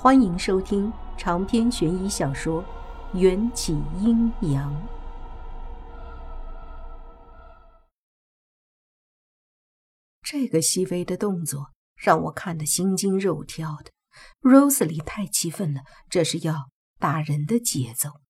欢迎收听长篇悬疑小说《缘起阴阳》。这个细微的动作让我看得心惊肉跳的。Rose 里太气愤了，这是要打人的节奏。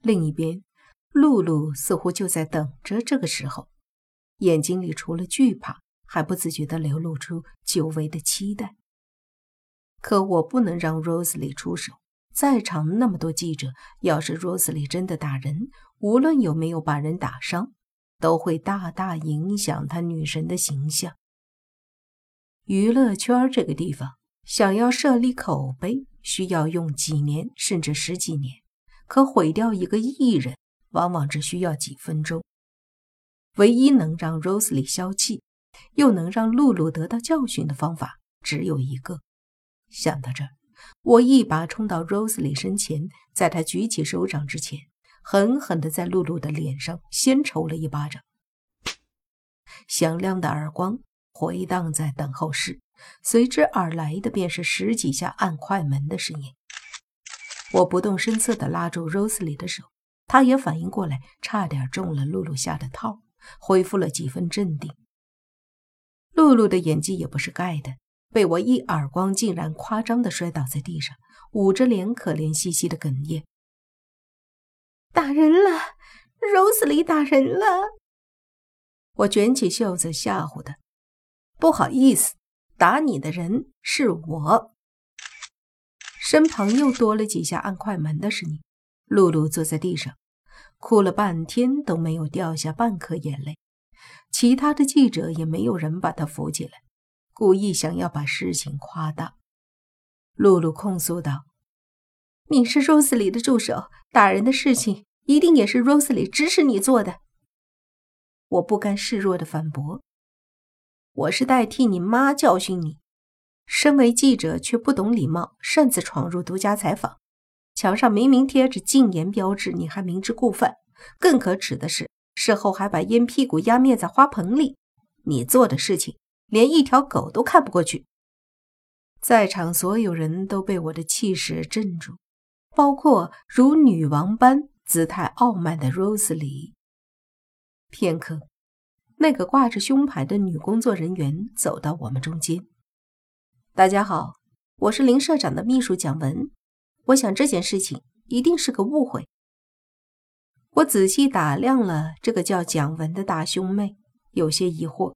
另一边，露露似乎就在等着这个时候，眼睛里除了惧怕，还不自觉地流露出久违的期待。可我不能让 Rose 里出手。在场那么多记者，要是 Rose 里真的打人，无论有没有把人打伤，都会大大影响她女神的形象。娱乐圈这个地方，想要设立口碑，需要用几年甚至十几年；可毁掉一个艺人，往往只需要几分钟。唯一能让 Rose 里消气，又能让露露得到教训的方法，只有一个。想到这儿，我一把冲到 Rose 里身前，在她举起手掌之前，狠狠地在露露的脸上先抽了一巴掌。响亮的耳光回荡在等候室，随之而来的便是十几下按快门的声音。我不动声色地拉住 Rose 里的手，她也反应过来，差点中了露露下的套，恢复了几分镇定。露露的演技也不是盖的。被我一耳光，竟然夸张的摔倒在地上，捂着脸，可怜兮兮的哽咽。打人了，Rose 里打人了！我卷起袖子吓唬他：“不好意思，打你的人是我。”身旁又多了几下按快门的声音。露露坐在地上，哭了半天都没有掉下半颗眼泪。其他的记者也没有人把她扶起来。故意想要把事情夸大，露露控诉道：“你是 Rose 里的助手，打人的事情一定也是 Rose 里指使你做的。”我不甘示弱的反驳：“我是代替你妈教训你，身为记者却不懂礼貌，擅自闯入独家采访，墙上明明贴着禁言标志，你还明知故犯。更可耻的是，事后还把烟屁股压灭在花盆里，你做的事情。”连一条狗都看不过去，在场所有人都被我的气势镇住，包括如女王般姿态傲慢的 Rose 里。片刻，那个挂着胸牌的女工作人员走到我们中间。大家好，我是林社长的秘书蒋文，我想这件事情一定是个误会。我仔细打量了这个叫蒋文的大胸妹，有些疑惑。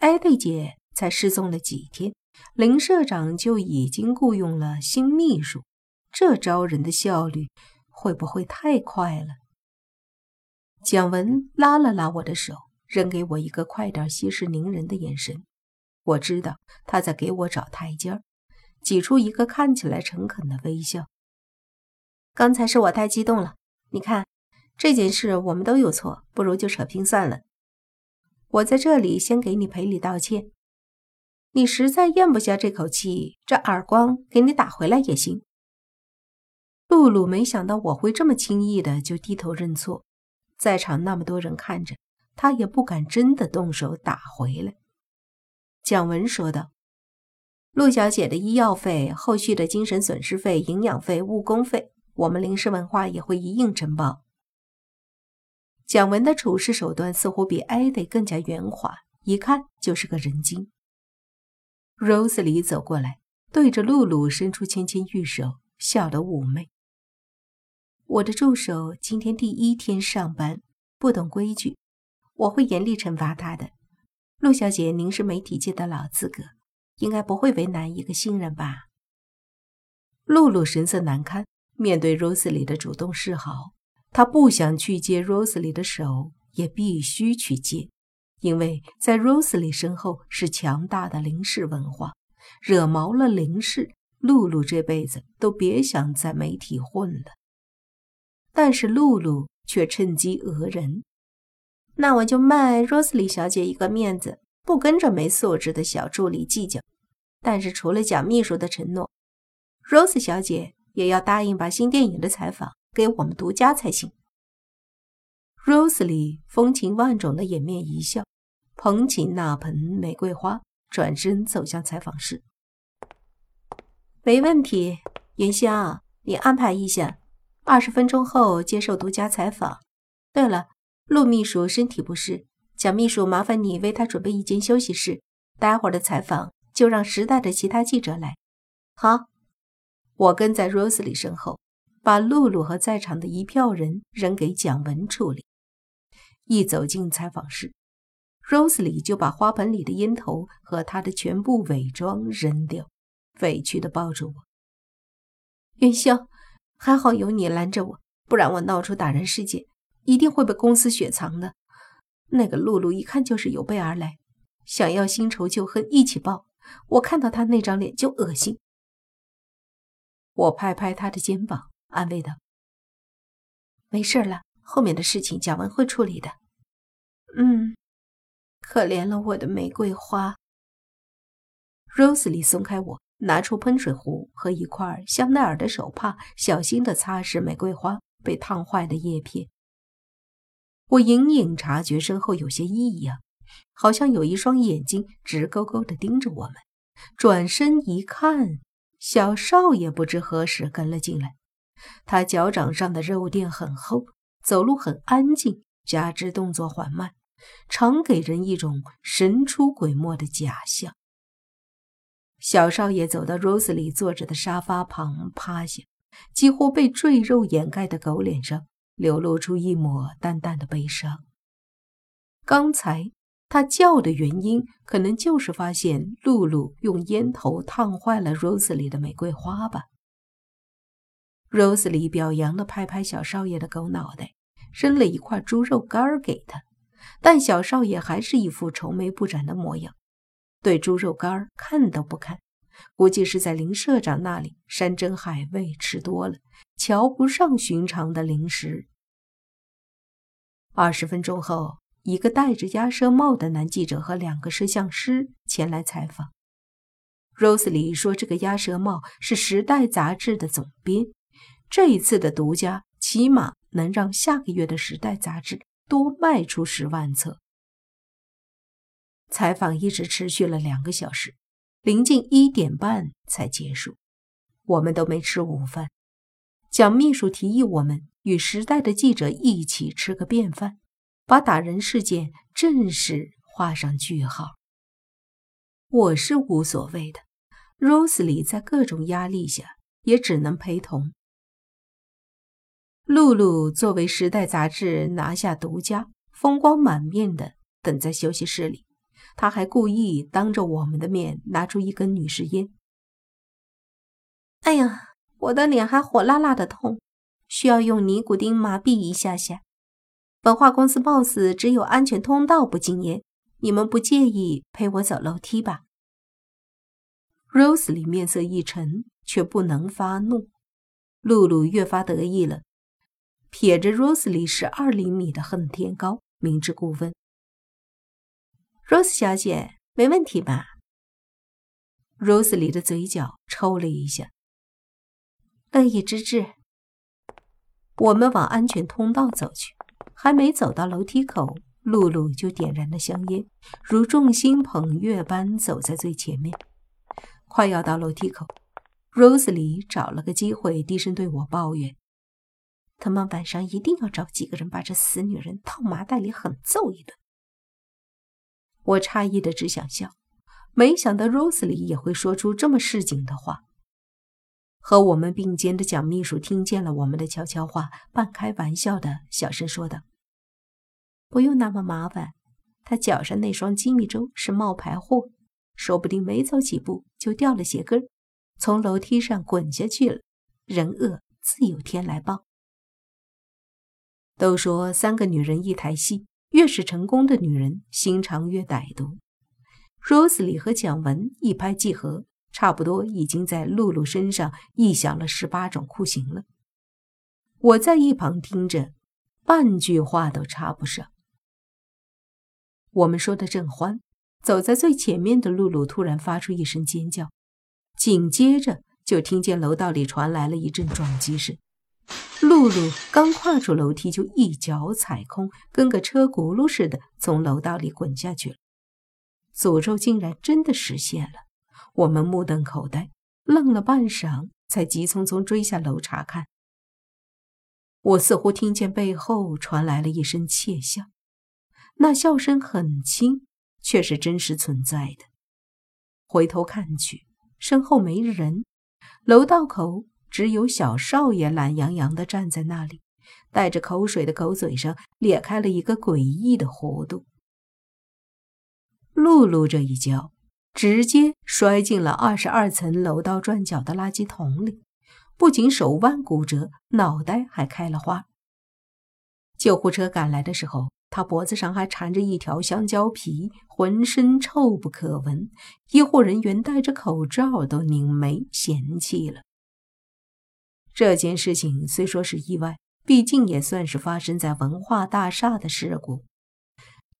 艾薇姐才失踪了几天，林社长就已经雇佣了新秘书，这招人的效率会不会太快了？蒋文拉了拉我的手，扔给我一个快点息事宁人的眼神。我知道他在给我找台阶儿，挤出一个看起来诚恳的微笑。刚才是我太激动了，你看这件事我们都有错，不如就扯平算了。我在这里先给你赔礼道歉，你实在咽不下这口气，这耳光给你打回来也行。露露没想到我会这么轻易的就低头认错，在场那么多人看着，她也不敢真的动手打回来。蒋文说道：“陆小姐的医药费、后续的精神损失费、营养费、误工费，我们林氏文化也会一应承包。”蒋文的处事手段似乎比艾薇更加圆滑，一看就是个人精。Rose 里走过来，对着露露伸出纤纤玉手，笑得妩媚。我的助手今天第一天上班，不懂规矩，我会严厉惩罚他的。陆小姐，您是媒体界的老资格，应该不会为难一个新人吧？露露神色难堪，面对 Rose 里的主动示好。他不想去接 rosie 的手，也必须去接，因为在 rosie 身后是强大的林氏文化，惹毛了林氏，露露这辈子都别想在媒体混了。但是露露却趁机讹人，那我就卖 rosie 小姐一个面子，不跟这没素质的小助理计较。但是除了蒋秘书的承诺，Rose 小姐也要答应把新电影的采访。给我们独家才行。Rosely 风情万种的掩面一笑，捧起那盆玫瑰花，转身走向采访室。没问题。云香，你安排一下，二十分钟后接受独家采访。对了，陆秘书身体不适，蒋秘书麻烦你为他准备一间休息室，待会儿的采访就让时代的其他记者来。好，我跟在 Rosely 身后，把露露和在场的一票人扔给蒋文处理。一走进采访室，Rose 里就把花盆里的烟头和他的全部伪装扔掉，委屈地抱住我。云霄，还好有你拦着我，不然我闹出打人事件，一定会被公司雪藏的。那个露露一看就是有备而来，想要新仇旧恨一起报。我看到她那张脸就恶心。我拍拍他的肩膀，安慰道：“没事了，后面的事情蒋文会处理的。”嗯，可怜了我的玫瑰花。Rose 里松开我。拿出喷水壶和一块香奈儿的手帕，小心地擦拭玫瑰花被烫坏的叶片。我隐隐察觉身后有些异样，好像有一双眼睛直勾勾地盯着我们。转身一看，小少爷不知何时跟了进来。他脚掌上的肉垫很厚，走路很安静，加之动作缓慢，常给人一种神出鬼没的假象。小少爷走到 Rose 里坐着的沙发旁，趴下，几乎被赘肉掩盖的狗脸上流露出一抹淡淡的悲伤。刚才他叫的原因，可能就是发现露露用烟头烫坏了 Rose 里的玫瑰花吧。Rose 里表扬的拍拍小少爷的狗脑袋，扔了一块猪肉干给他，但小少爷还是一副愁眉不展的模样。对猪肉干看都不看，估计是在林社长那里山珍海味吃多了，瞧不上寻常的零食。二十分钟后，一个戴着鸭舌帽的男记者和两个摄像师前来采访。Rose 里说：“这个鸭舌帽是《时代》杂志的总编，这一次的独家起码能让下个月的《时代》杂志多卖出十万册。”采访一直持续了两个小时，临近一点半才结束。我们都没吃午饭。蒋秘书提议我们与时代的记者一起吃个便饭，把打人事件正式画上句号。我是无所谓的，Rose 里在各种压力下也只能陪同。露露作为时代杂志拿下独家，风光满面的等在休息室里。他还故意当着我们的面拿出一根女士烟。哎呀，我的脸还火辣辣的痛，需要用尼古丁麻痹一下下。文化公司 boss 只有安全通道不禁烟，你们不介意陪我走楼梯吧？Rose 里面色一沉，却不能发怒。露露越发得意了，撇着 Rosely 十二厘米的恨天高，明知故问。Rose 小姐，没问题吧？Rose 里的嘴角抽了一下，乐意之至。我们往安全通道走去，还没走到楼梯口，露露就点燃了香烟，如众星捧月般走在最前面。快要到楼梯口，Rosely 找了个机会低声对我抱怨：“他们晚上一定要找几个人把这死女人套麻袋里狠揍一顿。”我诧异的只想笑，没想到 Rose 里也会说出这么市井的话。和我们并肩的蒋秘书听见了我们的悄悄话，半开玩笑的小声说道：“不用那么麻烦，他脚上那双吉米周是冒牌货，说不定没走几步就掉了鞋跟，从楼梯上滚下去了。人恶自有天来报。都说三个女人一台戏。”越是成功的女人，心肠越歹毒。Rose 里和蒋文一拍即合，差不多已经在露露身上臆想了十八种酷刑了。我在一旁听着，半句话都插不上。我们说的正欢，走在最前面的露露突然发出一声尖叫，紧接着就听见楼道里传来了一阵撞击声。露露刚跨出楼梯，就一脚踩空，跟个车轱辘似的从楼道里滚下去了。诅咒竟然真的实现了！我们目瞪口呆。愣了半晌，才急匆匆追下楼查看。我似乎听见背后传来了一声窃笑，那笑声很轻，却是真实存在的。回头看去，身后没人，楼道口只有小少爷懒洋洋地站在那里，带着口水的狗嘴上裂开了一个诡异的弧度。露露这一跤，直接摔进了二十二层楼道转角的垃圾桶里，不仅手腕骨折，脑袋还开了花。救护车赶来的时候，他脖子上还缠着一条香蕉皮，浑身臭不可闻。医护人员戴着口罩都拧眉嫌弃了。这件事情虽说是意外，毕竟也算是发生在文化大厦的事故。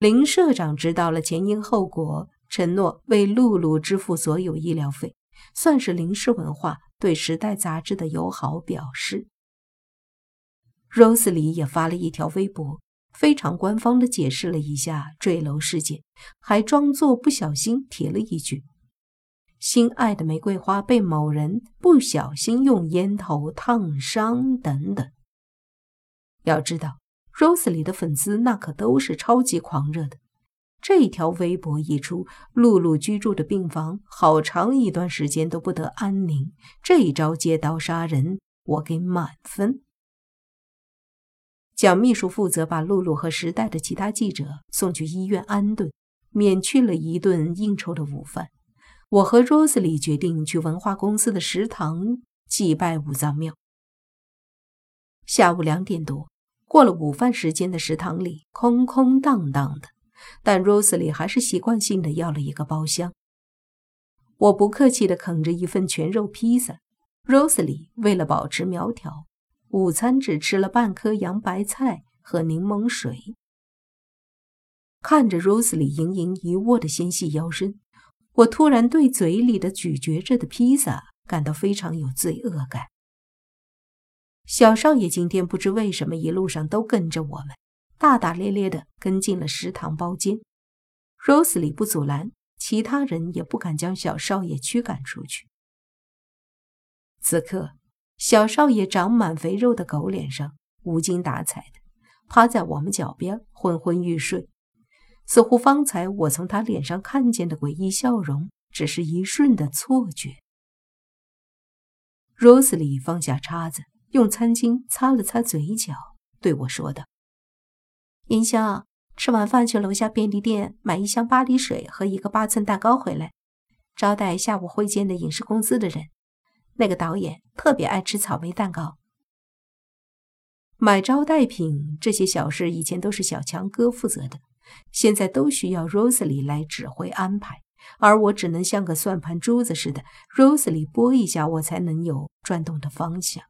林社长知道了前因后果，承诺为露露支付所有医疗费，算是林氏文化对《时代》杂志的友好表示。Rose 里也发了一条微博，非常官方的解释了一下坠楼事件，还装作不小心提了一句：“心爱的玫瑰花被某人不小心用烟头烫伤，等等。”要知道。Rose 里的粉丝那可都是超级狂热的。这条微博一出，露露居住的病房好长一段时间都不得安宁。这一招借刀杀人，我给满分。蒋秘书负责把露露和时代的其他记者送去医院安顿，免去了一顿应酬的午饭。我和 Rose 里决定去文化公司的食堂祭拜五脏庙。下午两点多。过了午饭时间的食堂里空空荡荡的，但 Rose 里还是习惯性的要了一个包厢。我不客气的啃着一份全肉披萨，Rose 里为了保持苗条，午餐只吃了半颗洋白菜和柠檬水。看着 Rose 里盈盈一握的纤细腰身，我突然对嘴里的咀嚼着的披萨感到非常有罪恶感。小少爷今天不知为什么一路上都跟着我们，大大咧咧的跟进了食堂包间。Rose 里不阻拦，其他人也不敢将小少爷驱赶出去。此刻，小少爷长满肥肉的狗脸上无精打采的趴在我们脚边，昏昏欲睡，似乎方才我从他脸上看见的诡异笑容只是一瞬的错觉。Rose 里放下叉子。用餐巾擦了擦嘴角，对我说道：“云香，吃完饭去楼下便利店买一箱巴黎水和一个八寸蛋糕回来，招待下午会见的影视公司的人。那个导演特别爱吃草莓蛋糕。买招待品这些小事以前都是小强哥负责的，现在都需要 rosie 来指挥安排，而我只能像个算盘珠子似的，Rose 里拨一下，我才能有转动的方向。”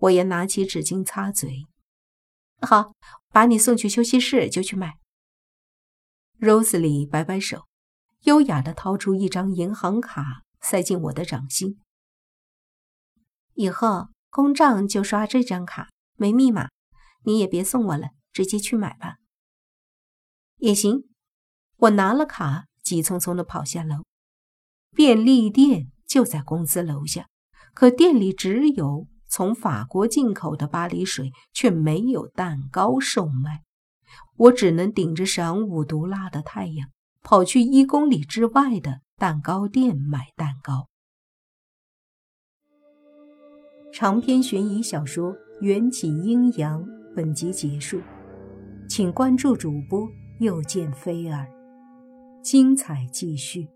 我也拿起纸巾擦嘴。好，把你送去休息室就去买。Rose 里摆摆手，优雅的掏出一张银行卡，塞进我的掌心。以后公账就刷这张卡，没密码。你也别送我了，直接去买吧。也行。我拿了卡，急匆匆的跑下楼。便利店就在公司楼下，可店里只有。从法国进口的巴黎水却没有蛋糕售卖，我只能顶着晌午毒辣的太阳，跑去一公里之外的蛋糕店买蛋糕。长篇悬疑小说《缘起阴阳》本集结束，请关注主播又见菲儿，精彩继续。